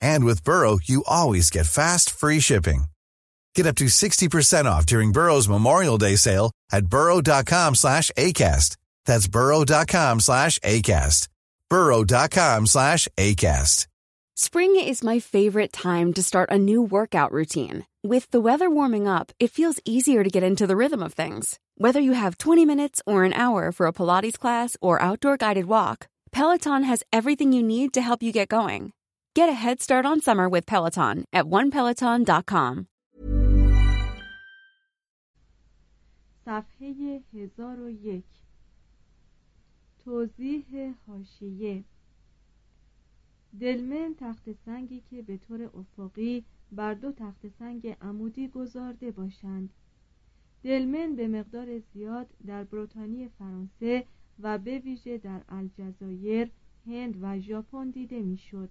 And with Burrow, you always get fast, free shipping. Get up to 60% off during Burrow's Memorial Day sale at burrow.com slash ACAST. That's burrow.com slash ACAST. burrow.com slash ACAST. Spring is my favorite time to start a new workout routine. With the weather warming up, it feels easier to get into the rhythm of things. Whether you have 20 minutes or an hour for a Pilates class or outdoor guided walk, Peloton has everything you need to help you get going. Get a head start on summer with Peloton at onepeloton.com. صفحه 1001 توضیح حاشیه دلمن تخت سنگی که به طور افقی بر دو تخت سنگ عمودی گذارده باشند دلمن به مقدار زیاد در بروتانی فرانسه و به ویژه در الجزایر، هند و ژاپن دیده می‌شد.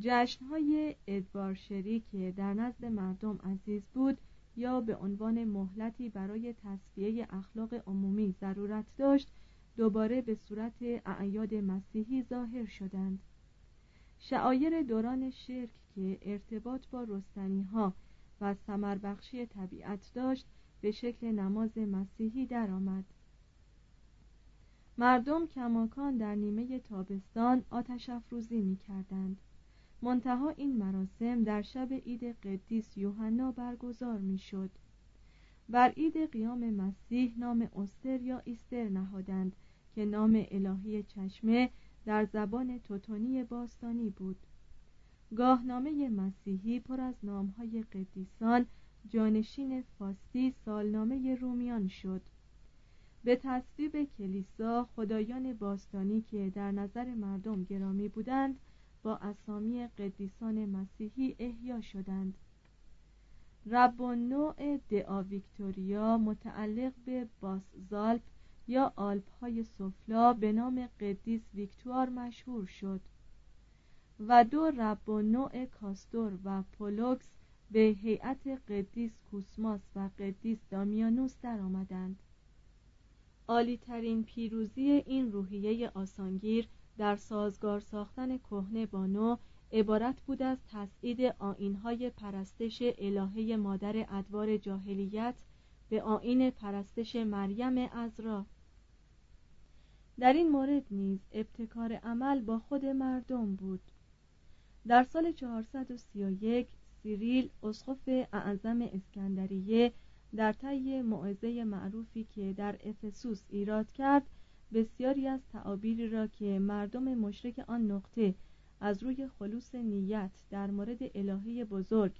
جشنهای ادوارشری که در نزد مردم عزیز بود یا به عنوان مهلتی برای تصفیه اخلاق عمومی ضرورت داشت دوباره به صورت اعیاد مسیحی ظاهر شدند شعایر دوران شرک که ارتباط با رستنی ها و سمربخشی طبیعت داشت به شکل نماز مسیحی درآمد. مردم کماکان در نیمه تابستان آتش افروزی می کردند. منتها این مراسم در شب عید قدیس یوحنا برگزار می شد. بر عید قیام مسیح نام استر یا ایستر نهادند که نام الهی چشمه در زبان توتونی باستانی بود گاهنامه مسیحی پر از نامهای قدیسان جانشین فاستی سالنامه رومیان شد به تصویب کلیسا خدایان باستانی که در نظر مردم گرامی بودند با اسامی قدیسان مسیحی احیا شدند. رب و نوع دعا ویکتوریا متعلق به باسزالپ یا آلپ های سفلا به نام قدیس ویکتوار مشهور شد و دو رب و نوع کاستور و پولوکس به هیئت قدیس کوسماس و قدیس دامیانوس درآمدند. عالیترین پیروزی این روحیه آسانگیر در سازگار ساختن کهنه با نو عبارت بود از تسعید آینهای پرستش الهه مادر ادوار جاهلیت به آین پرستش مریم ازرا در این مورد نیز ابتکار عمل با خود مردم بود. در سال 431 سیریل اسقف اعظم اسکندریه در طی موعظه معروفی که در افسوس ایراد کرد بسیاری از تعابیری را که مردم مشرک آن نقطه از روی خلوص نیت در مورد الهه بزرگ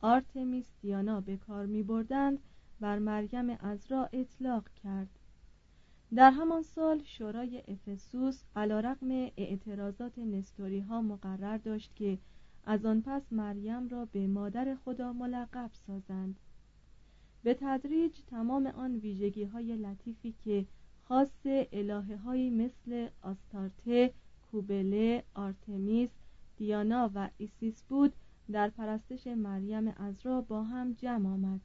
آرتمیس دیانا به کار می بردند بر مریم ازرا اطلاق کرد. در همان سال شورای افسوس علیرغم اعتراضات نستوری ها مقرر داشت که از آن پس مریم را به مادر خدا ملقب سازند. به تدریج تمام آن ویژگی های لطیفی که خاص الهه هایی مثل آستارته، کوبله، آرتمیس، دیانا و ایسیس بود در پرستش مریم عذرا با هم جمع آمد.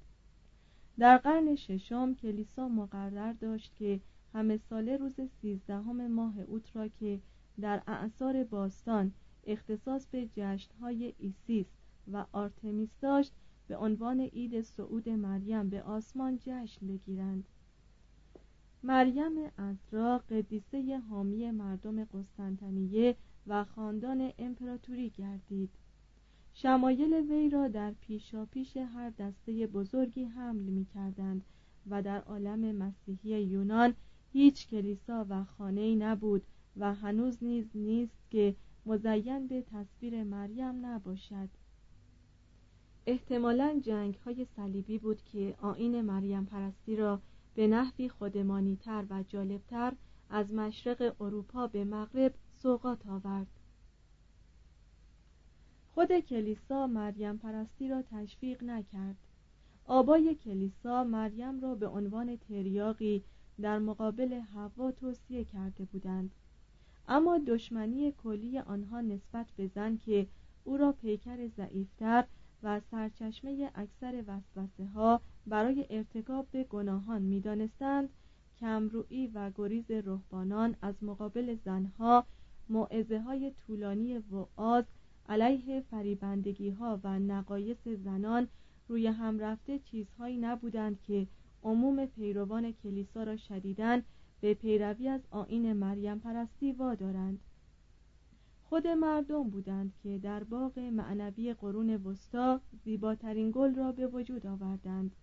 در قرن ششم کلیسا مقرر داشت که همه ساله روز سیزدهم ماه اوت را که در اعصار باستان اختصاص به جشنهای ایسیس و آرتمیس داشت به عنوان عید صعود مریم به آسمان جشن بگیرند. مریم عذرا قدیسه حامی مردم قسطنطنیه و خاندان امپراتوری گردید. شمایل وی را در پیشا پیش هر دسته بزرگی حمل می کردند و در عالم مسیحی یونان هیچ کلیسا و خانه نبود و هنوز نیز نیست که مزین به تصویر مریم نباشد. احتمالا جنگ های صلیبی بود که آین مریم پرستی را به نحوی خودمانی تر و جالبتر از مشرق اروپا به مغرب سوقات آورد. خود کلیسا مریم پرستی را تشویق نکرد. آبای کلیسا مریم را به عنوان تریاقی در مقابل هوا توصیه کرده بودند. اما دشمنی کلی آنها نسبت به زن که او را پیکر ضعیفتر و سرچشمه اکثر وسوسه ها برای ارتکاب به گناهان می‌دانستند. کمرویی و گریز رهبانان از مقابل زنها معزه های طولانی وعاز علیه فریبندگی ها و نقایص زنان روی هم رفته چیزهایی نبودند که عموم پیروان کلیسا را شدیدن به پیروی از آین مریم پرستی وادارند. خود مردم بودند که در باغ معنوی قرون وسطا زیباترین گل را به وجود آوردند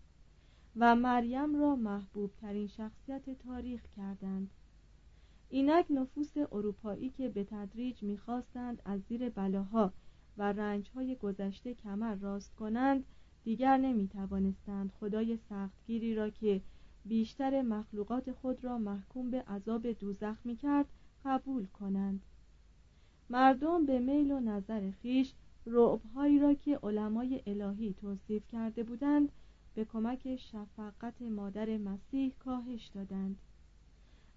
و مریم را محبوب ترین شخصیت تاریخ کردند. اینک نفوس اروپایی که به تدریج می‌خواستند از زیر بلاها و رنجهای گذشته کمر راست کنند دیگر نمی توانستند خدای سختگیری را که بیشتر مخلوقات خود را محکوم به عذاب دوزخ می کرد قبول کنند. مردم به میل و نظر خیش رعبهایی را که علمای الهی توصیف کرده بودند به کمک شفقت مادر مسیح کاهش دادند.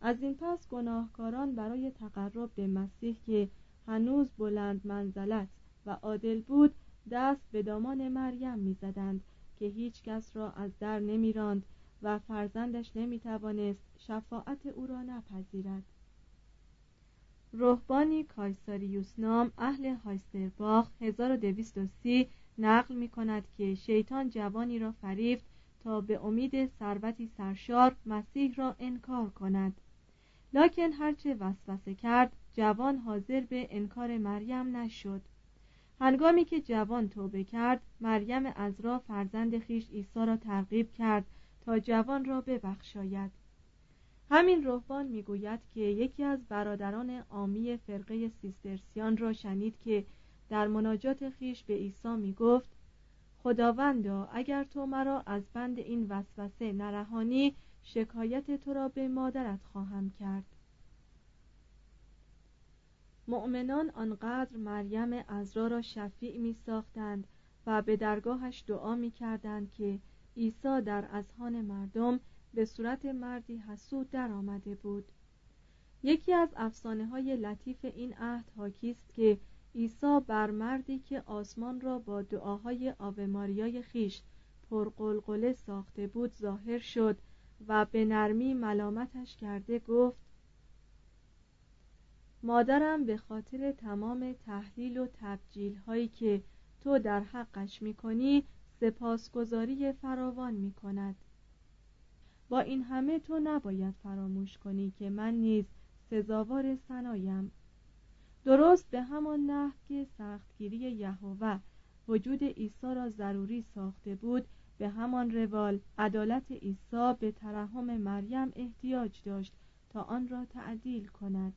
از این پس گناهکاران برای تقرب به مسیح که هنوز بلند منزلت و عادل بود دست به دامان مریم می‌زدند که هیچ کس را از در نمیراند و فرزندش نمی‌توانست شفاعت او را نپذیرد. رهبانی کایساریوس نام اهل هایسترباخ 1230 نقل می کند که شیطان جوانی را فریفت تا به امید ثروتی سرشار مسیح را انکار کند. لکن هرچه وسوسه کرد جوان حاضر به انکار مریم نشد. هنگامی که جوان توبه کرد مریم ازرا فرزند خیش عیسی را ترغیب کرد تا جوان را ببخشاید. همین رهبان می‌گوید که یکی از برادران عامی فرقه سیسترسیان را شنید که در مناجات خیش به عیسی می‌گفت خداوندا اگر تو مرا از بند این وسوسه نرهانی شکایت تو را به مادرت خواهم کرد. مؤمنان آنقدر مریم ازرا را شفیع می ساختند و به درگاهش دعا می کردند که عیسی در اذهان مردم به صورت مردی حسود در آمده بود. یکی از افسانه های لطیف این عهد حاکی است که عیسی بر مردی که آسمان را با دعاهای آوه ماریای خیش پرقلقله ساخته بود ظاهر شد و به نرمی ملامتش کرده گفت مادرم به خاطر تمام تحلیل و تبجیل هایی که تو در حقش می کنی سپاسگزاری فراوان می کند با این همه تو نباید فراموش کنی که من نیز سزاوار سنایم. درست به همان نحو که سختگیری یهوه وجود عیسی را ضروری ساخته بود به همان روال عدالت عیسی به ترحم مریم احتیاج داشت تا آن را تعدیل کند.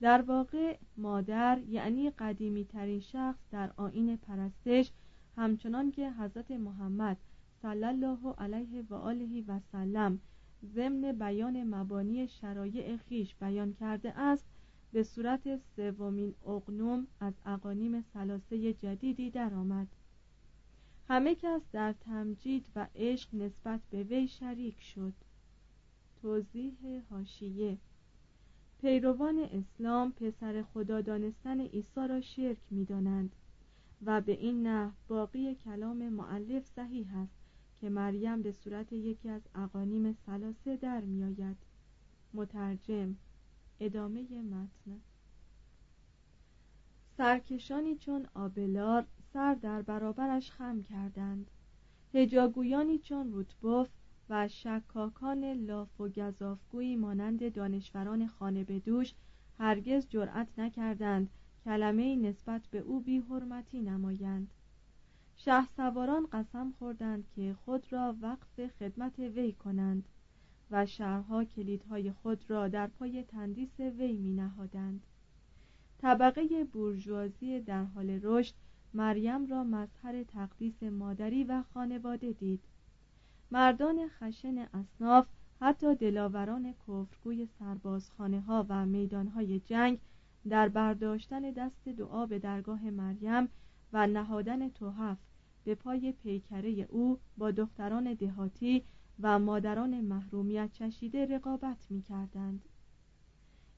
در واقع مادر یعنی قدیمی ترین شخص در آین پرستش همچنان که حضرت محمد صلی الله علیه و آله و سلم ضمن بیان مبانی شرایع خیش بیان کرده است به صورت سومین اقنوم از اقانیم سلاسه جدیدی درآمد. همه کس در تمجید و عشق نسبت به وی شریک شد. توضیح هاشیه پیروان اسلام پسر خدا دانستن عیسی را شرک می‌دانند و به این نه باقی کلام معلف صحیح است. که مریم به صورت یکی از اقانیم سلاسه در میآید. مترجم ادامه متن. سرکشانی چون آبلار سر در برابرش خم کردند. هجاگویانی چون روتبوف و شکاکان لاف و گذافگویی مانند دانشوران خانه به دوش هرگز جرأت نکردند کلمه نسبت به او بی حرمتی نمایند. شه سواران قسم خوردند که خود را وقف خدمت وی کنند و شهرها کلیدهای خود را در پای تندیس وی می نهادند طبقه بورژوازی در حال رشد مریم را مظهر تقدیس مادری و خانواده دید. مردان خشن اصناف حتی دلاوران کفرگوی سربازخانه ها و میدانهای جنگ در برداشتن دست دعا به درگاه مریم و نهادن توحف به پای پیکره او با دختران دهاتی و مادران محرومیت چشیده رقابت می کردند.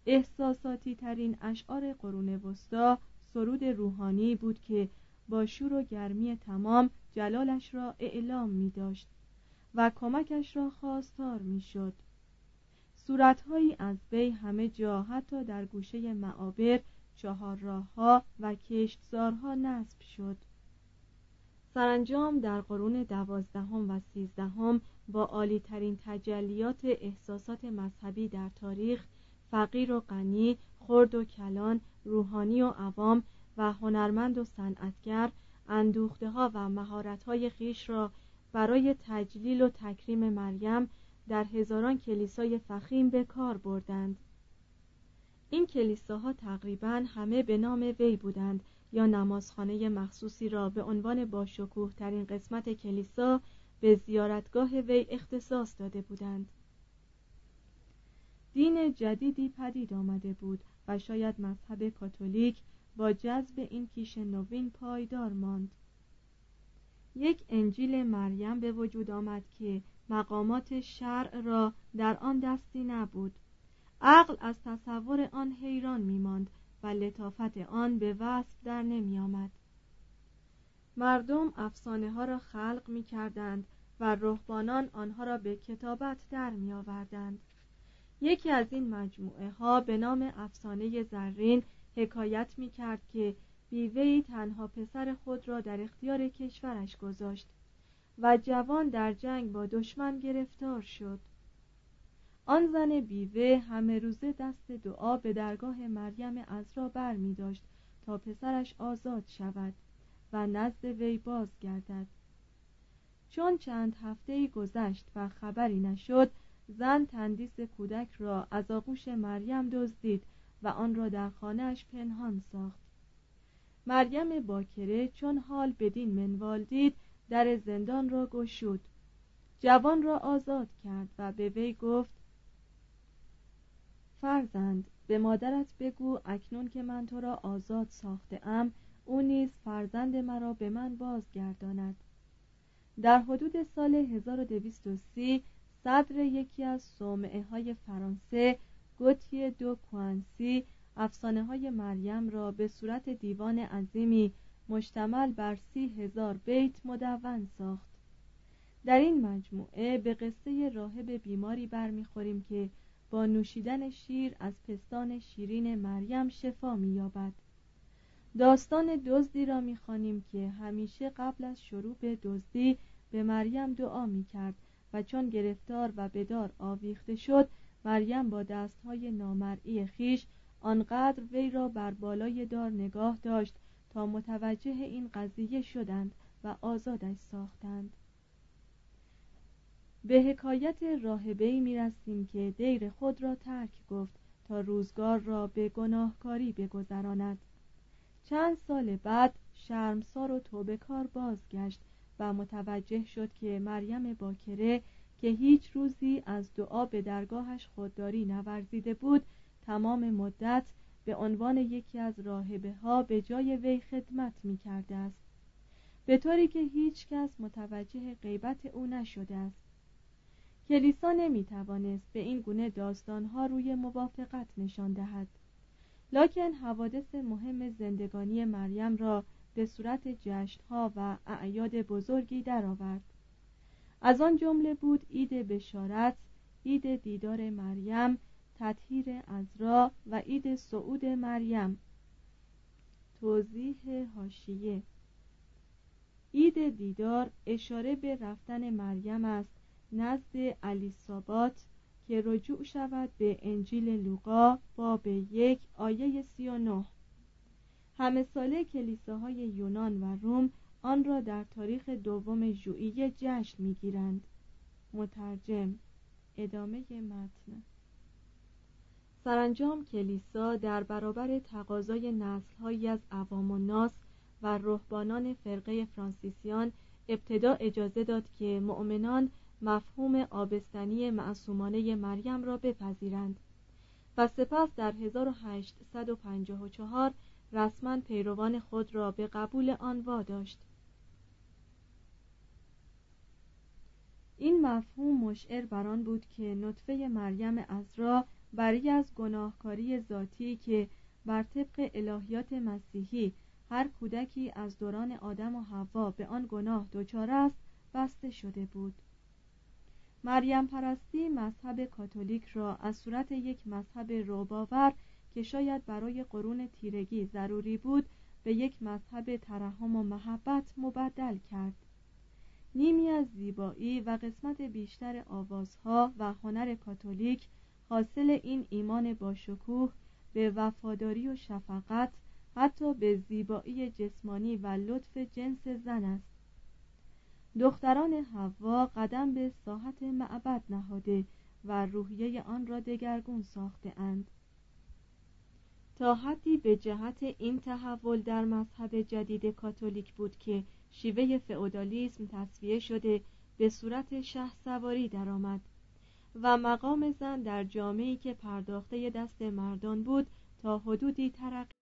احساساتی ترین اشعار قرون وسطا سرود روحانی بود که با شور و گرمی تمام جلالش را اعلام می داشت و کمکش را خواستار می شد صورتهایی از وی همه جا حتی در گوشه معابر چهار راه و کشتزارها نصب شد سرانجام در قرون دوازدهم و سیزدهم با عالی ترین تجلیات احساسات مذهبی در تاریخ فقیر و غنی خرد و کلان روحانی و عوام و هنرمند و صنعتگر اندوخته ها و مهارت های خیش را برای تجلیل و تکریم مریم در هزاران کلیسای فخیم به کار بردند. این کلیساها تقریبا همه به نام وی بودند یا نمازخانه مخصوصی را به عنوان باشکوه ترین قسمت کلیسا به زیارتگاه وی اختصاص داده بودند. دین جدیدی پدید آمده بود و شاید مذهب کاتولیک با جذب این کیش نوین پایدار ماند. یک انجیل مریم به وجود آمد که مقامات شرع را در آن دستی نبود. عقل از تصور آن حیران میماند و لطافت آن به وصف در نمی آمد. مردم افسانه ها را خلق می کردند و رهبانان آنها را به کتابت در می آوردند. یکی از این مجموعه ها به نام افسانه زرین حکایت می کرد که بیوهی تنها پسر خود را در اختیار کشورش گذاشت و جوان در جنگ با دشمن گرفتار شد آن زن بیوه همه روزه دست دعا به درگاه مریم را بر می داشت تا پسرش آزاد شود و نزد وی بازگردد. چون چند هفته گذشت و خبری نشد زن تندیس کودک را از آغوش مریم دزدید و آن را در خانهاش پنهان ساخت. مریم باکره چون حال بدین منوال دید در زندان را گشود. جوان را آزاد کرد و به وی گفت فرزند به مادرت بگو اکنون که من تو را آزاد ساخته ام او نیز فرزند مرا به من بازگرداند. در حدود سال 1230 صدر یکی از صومعه های فرانسه گوتیه دو کوانسی افسانه های مریم را به صورت دیوان عظیمی مشتمل بر سی هزار بیت مدون ساخت. در این مجموعه به قصه راهب بیماری برمیخوریم که با نوشیدن شیر از پستان شیرین مریم شفا مییابد. داستان دزدی را می‌خوانیم که همیشه قبل از شروع به دزدی به مریم دعا می‌کرد و چون گرفتار و بدار آویخته شد مریم با دستهای نامرئی خیش آنقدر وی را بر بالای دار نگاه داشت تا متوجه این قضیه شدند و آزادش ساختند. به حکایت راهبه می رسیم که دیر خود را ترک گفت تا روزگار را به گناهکاری بگذراند. چند سال بعد شرمسار و توبه کار بازگشت و متوجه شد که مریم باکره که هیچ روزی از دعا به درگاهش خودداری نورزیده بود تمام مدت به عنوان یکی از راهبه ها به جای وی خدمت می کرده است. به طوری که هیچ کس متوجه غیبت او نشده است. کلیسا نمی توانست به این گونه داستانها روی موافقت نشان دهد. لکن حوادث مهم زندگانی مریم را به صورت جشنها و اعیاد بزرگی درآورد. از آن جمله بود عید بشارت عید دیدار مریم تطهیر ازرا و عید صعود مریم. توضیح هاشیه عید دیدار اشاره به رفتن مریم است نزد الیسابات که رجوع شود به انجیل لوقا باب یک آیه سی و نه. همه ساله کلیساهای یونان و روم آن را در تاریخ دوم ژوئیه جشن می‌گیرند. مترجم ادامه متن. سرانجام کلیسا در برابر تقاضای نسلهایی از عوام و ناس و رهبانان فرقه فرانسیسیان ابتدا اجازه داد که مؤمنان مفهوم آبستنی معصومانه مریم را بپذیرند و سپس در 1854 رسما پیروان خود را به قبول آن واداشت. این مفهوم مشعر بر آن بود که نطفه مریم ازرا بری از گناهکاری ذاتی که بر طبق الهیات مسیحی هر کودکی از دوران آدم و حوا به آن گناه دچار است بسته شده بود. مریم پرستی مذهب کاتولیک را از صورت یک مذهب روباور که شاید برای قرون تیرگی ضروری بود به یک مذهب ترحم و محبت مبدل کرد. نیمی از زیبایی و قسمت بیشتر آوازها و هنر کاتولیک حاصل این ایمان باشکوه به وفاداری و شفقت حتی به زیبایی جسمانی و لطف جنس زن است. دختران حوا قدم به ساحت معبد نهاده و روحیه آن را دگرگون ساخته اند. تا حدی به جهت این تحول در مذهب جدید کاتولیک بود که شیوه فئودالیسم تصفیه شده به صورت شه سواری درآمد و مقام زن در جامعی که پرداخته دست مردان بود تا حدودی ترقی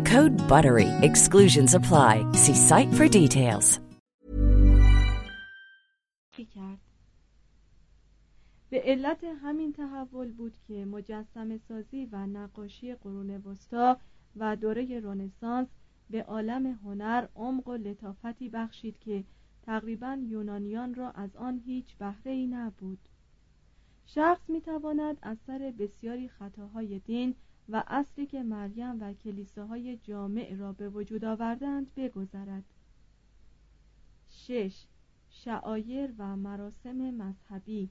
Code BUTTERY. Exclusions apply. See site for details. به علت همین تحول بود که مجسم سازی و نقاشی قرون وسطا و دوره رنسانس به عالم هنر عمق و لطافتی بخشید که تقریبا یونانیان را از آن هیچ بهره ای نبود شخص می تواند اثر بسیاری خطاهای دین و اصلی که مریم و کلیساهای جامع را به وجود آوردند بگذرد. شش. شعایر و مراسم مذهبی.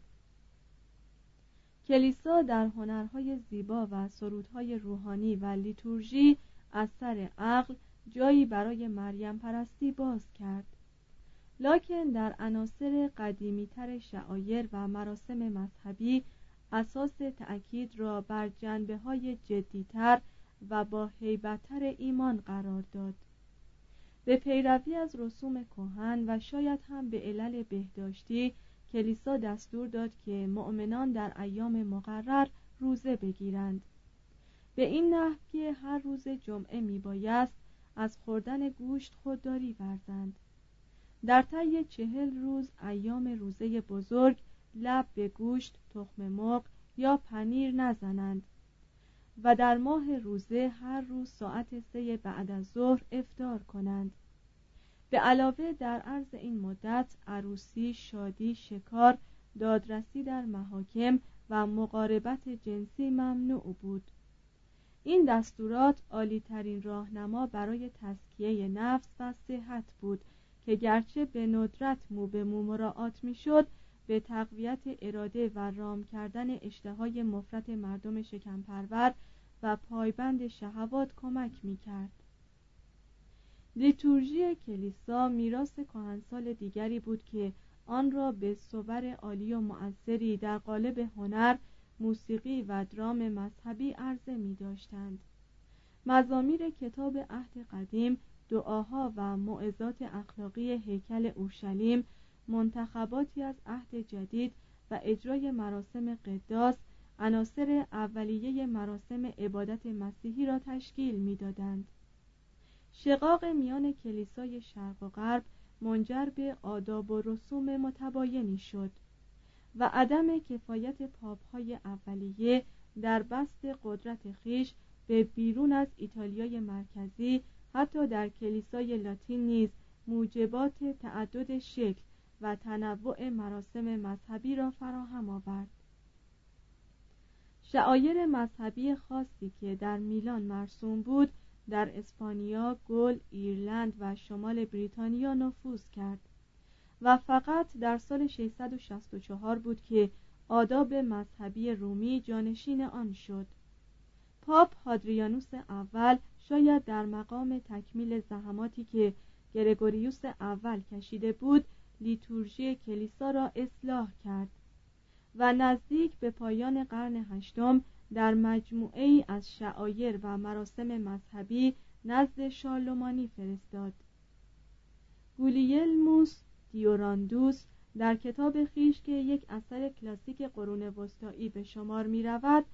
کلیسا در هنرهای زیبا و سرودهای روحانی و لیتورژی از سر عقل جایی برای مریم پرستی باز کرد. لکن در عناصر قدیمیتر شعایر و مراسم مذهبی اساس تأکید را بر جنبه های جدیتر و با هیبتتر ایمان قرار داد. به پیروی از رسوم کهن و شاید هم به علل بهداشتی کلیسا دستور داد که مؤمنان در ایام مقرر روزه بگیرند. به این نحو که هر روز جمعه می بایست از خوردن گوشت خودداری ورزند. در طی چهل روز ایام روزه بزرگ لب به گوشت تخم مرغ یا پنیر نزنند. و در ماه روزه هر روز ساعت سه بعد از ظهر افتار کنند. به علاوه در عرض این مدت عروسی، شادی، شکار، دادرسی در محاکم و مقاربت جنسی ممنوع بود. این دستورات عالی ترین راهنما برای تسکیه نفس و صحت بود که گرچه به ندرت مو به مو مراعات می‌شد به تقویت اراده و رام کردن اشتهای مفرت مردم شکمپرور و پایبند شهوات کمک می کرد. لیتورژی کلیسا میراث کهنسال دیگری بود که آن را به صور عالی و مؤثری در قالب هنر موسیقی و درام مذهبی عرضه می داشتند مزامیر کتاب عهد قدیم دعاها و معزات اخلاقی هیکل اورشلیم منتخباتی از عهد جدید و اجرای مراسم قداس عناصر اولیه مراسم عبادت مسیحی را تشکیل می‌دادند. شقاق میان کلیسای شرق و غرب منجر به آداب و رسوم متباینی شد و عدم کفایت پاپهای اولیه در بست قدرت خیش به بیرون از ایتالیای مرکزی حتی در کلیسای لاتین نیز موجبات تعدد شکل و تنوع مراسم مذهبی را فراهم آورد. شعایر مذهبی خاصی که در میلان مرسوم بود در اسپانیا، گل، ایرلند و شمال بریتانیا نفوذ کرد و فقط در سال 664 بود که آداب مذهبی رومی جانشین آن شد. پاپ هادریانوس اول شاید در مقام تکمیل زحماتی که گرگوریوس اول کشیده بود لیتورژی کلیسا را اصلاح کرد و نزدیک به پایان قرن هشتم در مجموعه ای از شعایر و مراسم مذهبی نزد شارلمانی فرستاد. گولیلموس دیوراندوس در کتاب خیش که یک اثر کلاسیک قرون وسطایی به شمار می رود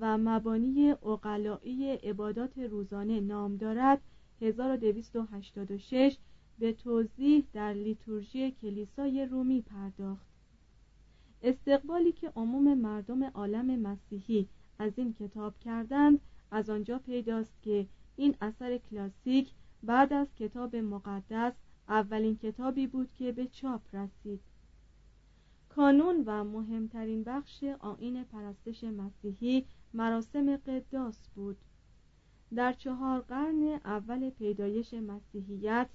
و مبانی اقلایی عبادات روزانه نام دارد 1286 به توضیح در لیتورژی کلیسای رومی پرداخت. استقبالی که عموم مردم عالم مسیحی از این کتاب کردند از آنجا پیداست که این اثر کلاسیک بعد از کتاب مقدس اولین کتابی بود که به چاپ رسید. کانون و مهمترین بخش آین پرستش مسیحی مراسم قداس بود. در چهار قرن اول پیدایش مسیحیت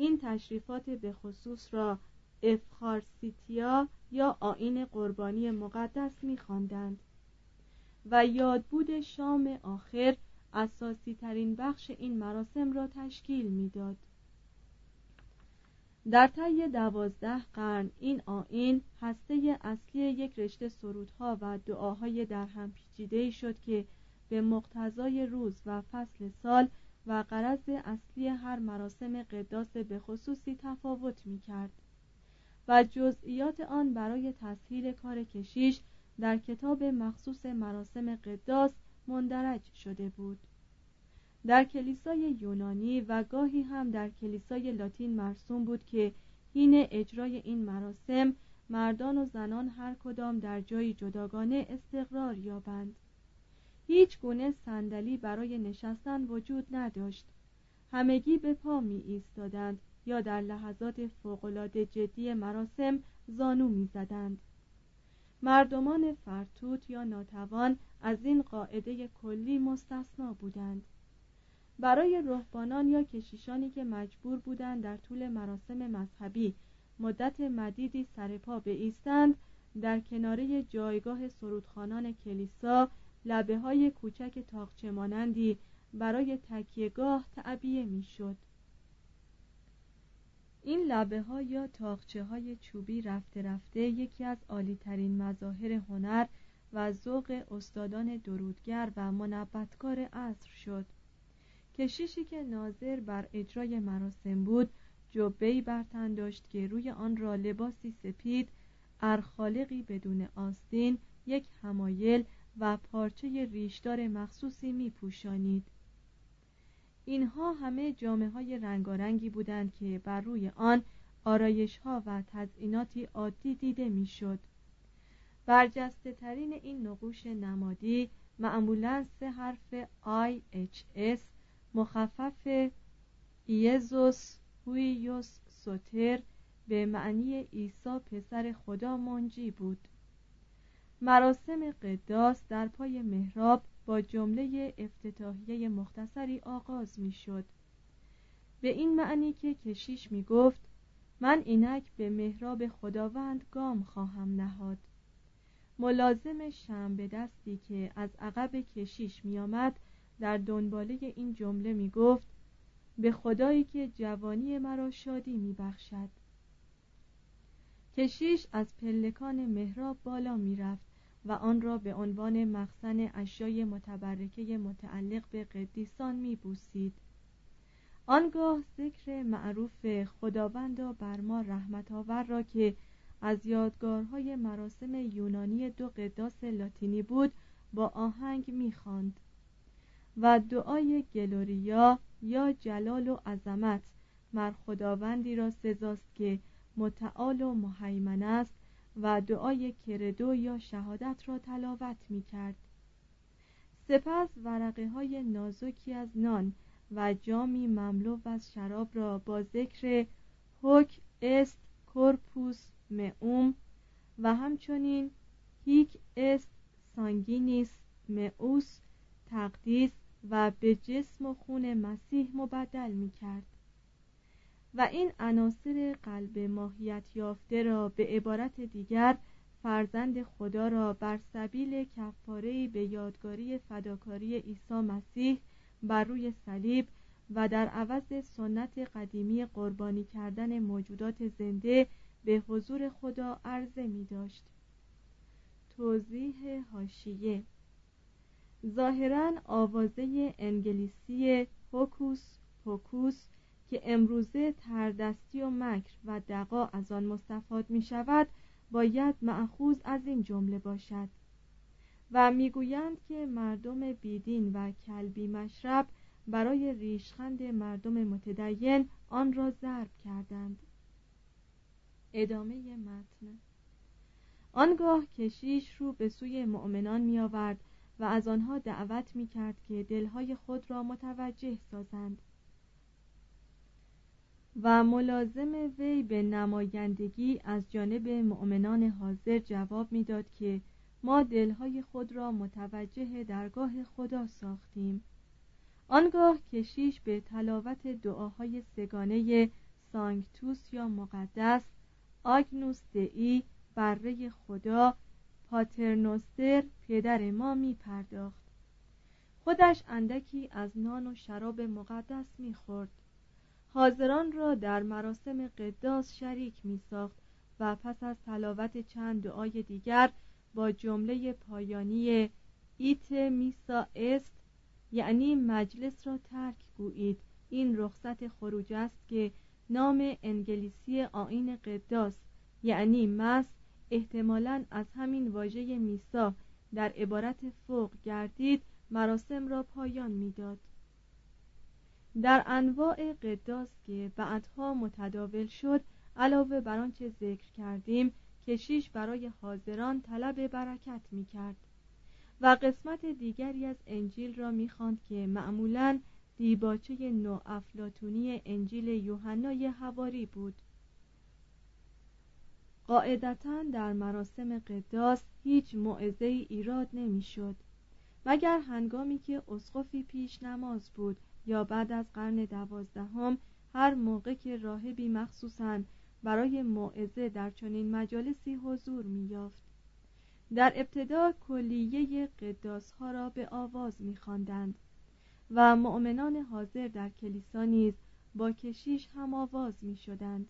این تشریفات به خصوص را افخارسیتیا یا آین قربانی مقدس می‌خواندند و یادبود شام آخر اساسی ترین بخش این مراسم را تشکیل می‌داد. در طی دوازده قرن این آین هسته اصلی یک رشته سرودها و دعاهای در هم پیچیده شد که به مقتضای روز و فصل سال و قرض اصلی هر مراسم قداس به خصوصی تفاوت می کرد و جزئیات آن برای تسهیل کار کشیش در کتاب مخصوص مراسم قداس مندرج شده بود. در کلیسای یونانی و گاهی هم در کلیسای لاتین مرسوم بود که حین اجرای این مراسم مردان و زنان هر کدام در جایی جداگانه استقرار یابند. هیچ گونه صندلی برای نشستن وجود نداشت همگی به پا می ایستادند یا در لحظات فوقالعاده جدی مراسم زانو می زدند. مردمان فرتوت یا ناتوان از این قاعده کلی مستثنا بودند برای رهبانان یا کشیشانی که مجبور بودند در طول مراسم مذهبی مدت مدیدی سرپا ایستند در کناره جایگاه سرودخانان کلیسا لبه های کوچک تاقچه مانندی برای تکیهگاه تعبیه می‌شد. این لبه ها یا تاقچه های چوبی رفته رفته یکی از عالی ترین مظاهر هنر و ذوق استادان درودگر و منبتکار عصر شد کشیشی که ناظر بر اجرای مراسم بود جبهی برتن داشت که روی آن را لباسی سپید ارخالقی بدون آستین یک همایل و پارچه ریشدار مخصوصی می پوشانید. اینها همه جامعه های رنگارنگی بودند که بر روی آن آرایش ها و تزئیناتی عادی دیده می‌شد. برجسته ترین این نقوش نمادی معمولا سه حرف اس مخفف ایزوس هویوس سوتر به معنی عیسی پسر خدا منجی بود مراسم قداس در پای محراب با جمله افتتاحیه مختصری آغاز می شد به این معنی که کشیش می گفت من اینک به محراب خداوند گام خواهم نهاد. ملازم شم به دستی که از عقب کشیش می آمد در دنباله این جمله می گفت به خدایی که جوانی مرا شادی می بخشد کشیش از پلکان محراب بالا می رفت و آن را به عنوان مخزن اشیای متبرکه متعلق به قدیسان می بوسید آنگاه ذکر معروف خداوندا بر ما رحمت آور را که از یادگارهای مراسم یونانی دو قداس لاتینی بود با آهنگ می‌خواند و دعای گلوریا یا جلال و عظمت مر خداوندی را سزاست که متعال و مهیمن است و دعای کردو یا شهادت را تلاوت می کرد سپس ورقه های نازکی از نان و جامی مملو از شراب را با ذکر حک است کورپوس مئوم و همچنین هیک است سانگینیس مئوس تقدیس و به جسم و خون مسیح مبدل می کرد و این عناصر قلب ماهیت یافته را به عبارت دیگر فرزند خدا را بر سبیل کفاره به یادگاری فداکاری عیسی مسیح بر روی صلیب و در عوض سنت قدیمی قربانی کردن موجودات زنده به حضور خدا عرضه می داشت. توضیح هاشیه ظاهرا آوازه انگلیسی هوکوس پوکوس که امروزه تردستی و مکر و دقا از آن مستفاد می شود باید معخوز از این جمله باشد. و می‌گویند که مردم بیدین و کلبی مشرب برای ریشخند مردم متدین آن را ضرب کردند. ادامه متن. آنگاه کشیش رو به سوی مؤمنان می آورد و از آنها دعوت می کرد که دلهای خود را متوجه سازند. و ملازم وی به نمایندگی از جانب مؤمنان حاضر جواب می‌داد که ما دلهای خود را متوجه درگاه خدا ساختیم. آنگاه کشیش به تلاوت دعاهای سگانه سانکتوس یا مقدس آگنوس دئی بره خدا پاترنوستر پدر ما می پرداخت خودش اندکی از نان و شراب مقدس می خورد حاضران را در مراسم قداس شریک می ساخت و پس از تلاوت چند دعای دیگر با جمله پایانی ایت میسا است یعنی مجلس را ترک گویید. این رخصت خروج است که نام انگلیسی آین قداس یعنی مس احتمالا از همین واژه میسا در عبارت فوق گردید مراسم را پایان می‌داد. در انواع قداس که بعدها متداول شد علاوه بر آنچه ذکر کردیم کشیش برای حاضران طلب برکت می کرد و قسمت دیگری از انجیل را می‌خواند که معمولا دیباچه نو افلاتونی انجیل یوحنای هواری بود. قاعدتا در مراسم قداس هیچ موعظه ایراد نمی‌شد. مگر هنگامی که اسقفی پیش نماز بود یا بعد از قرن دوازدهم هر موقع که راهبی مخصوصا برای موعظه در چنین مجالسی حضور می‌یافت در ابتدا کلیه قداس ها را به آواز می‌خواندند و مؤمنان حاضر در کلیسا نیز با کشیش هم آواز می شدند.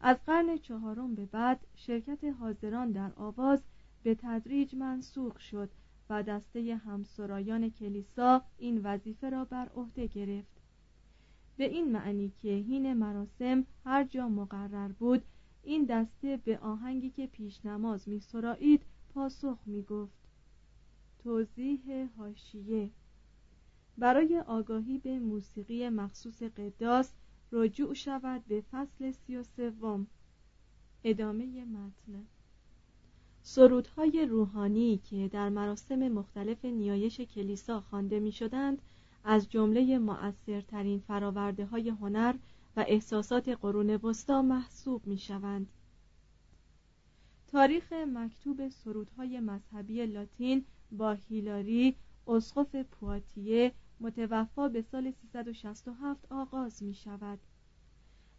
از قرن چهارم به بعد شرکت حاضران در آواز به تدریج منسوخ شد و دسته همسرایان کلیسا این وظیفه را بر عهده گرفت. به این معنی که هین مراسم هر جا مقرر بود این دسته به آهنگی که پیش نماز می سرایید پاسخ می گفت توضیح هاشیه برای آگاهی به موسیقی مخصوص قداس رجوع شود به فصل سی و سوم. ادامه متن. سرودهای روحانی که در مراسم مختلف نیایش کلیسا خوانده می شدند از جمله مؤثرترین فراورده های هنر و احساسات قرون وسطا محسوب می شوند. تاریخ مکتوب سرودهای مذهبی لاتین با هیلاری اسقف پواتیه متوفا به سال 367 آغاز می شود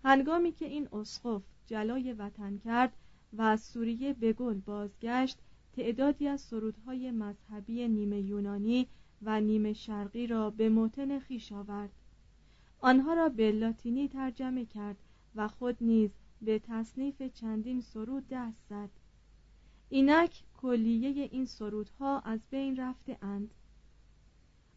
هنگامی که این اسقف جلای وطن کرد و از سوریه به گل بازگشت. تعدادی از سرودهای مذهبی نیمه یونانی و نیمه شرقی را به موتن خیش آورد. آنها را به لاتینی ترجمه کرد و خود نیز به تصنیف چندین سرود دست زد. اینک کلیه این سرودها از بین رفته اند.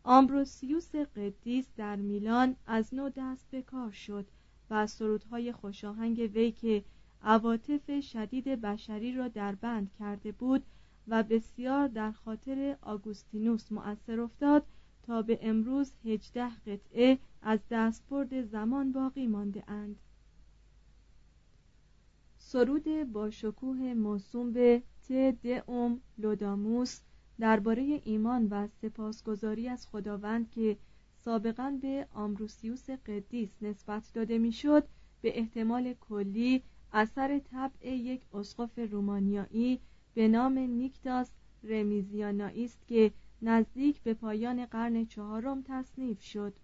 آمبروسیوس قدیس در میلان از نو دست به کار شد و سرودهای خوشاهنگ وی که عواطف شدید بشری را در بند کرده بود و بسیار در خاطر آگوستینوس مؤثر افتاد تا به امروز هجده قطعه از دستبرد زمان باقی مانده اند. سرود با شکوه موسوم به ت دئوم لوداموس درباره ایمان و سپاسگزاری از خداوند که سابقا به آمروسیوس قدیس نسبت داده می‌شد به احتمال کلی اثر طبع یک اسقف رومانیایی به نام نیکتاس رمیزیانایی است که نزدیک به پایان قرن چهارم تصنیف شد.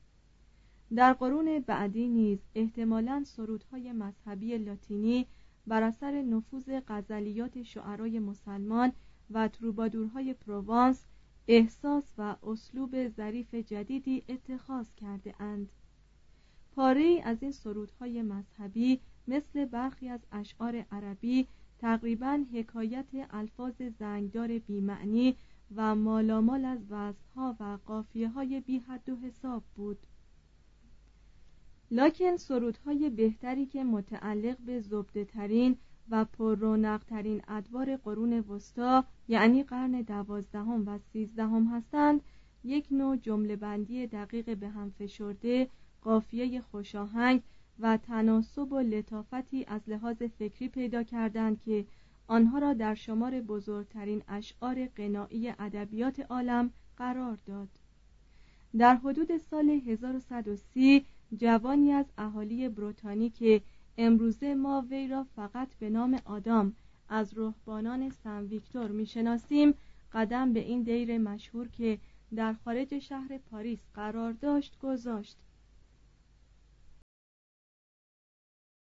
در قرون بعدی نیز احتمالا سرودهای مذهبی لاتینی بر اثر نفوذ غزلیات شعرای مسلمان و تروبادورهای پروانس احساس و اسلوب ظریف جدیدی اتخاذ کرده اند. پاره از این سرودهای مذهبی مثل برخی از اشعار عربی تقریبا حکایت الفاظ زنگدار بیمعنی و مالامال از وزنها و قافیه های بی حد و حساب بود. لکن سرودهای بهتری که متعلق به زبده ترین و پررونق ترین ادوار قرون وسطا یعنی قرن دوازدهم و سیزدهم هستند یک نوع جمله بندی دقیق به هم فشرده قافیه خوشاهنگ و تناسب و لطافتی از لحاظ فکری پیدا کردند که آنها را در شمار بزرگترین اشعار قنایی ادبیات عالم قرار داد. در حدود سال 1130 جوانی از اهالی بروتانی که امروزه ما وی را فقط به نام آدام از رهبانان سن ویکتور می‌شناسیم قدم به این دیر مشهور که در خارج شهر پاریس قرار داشت گذاشت.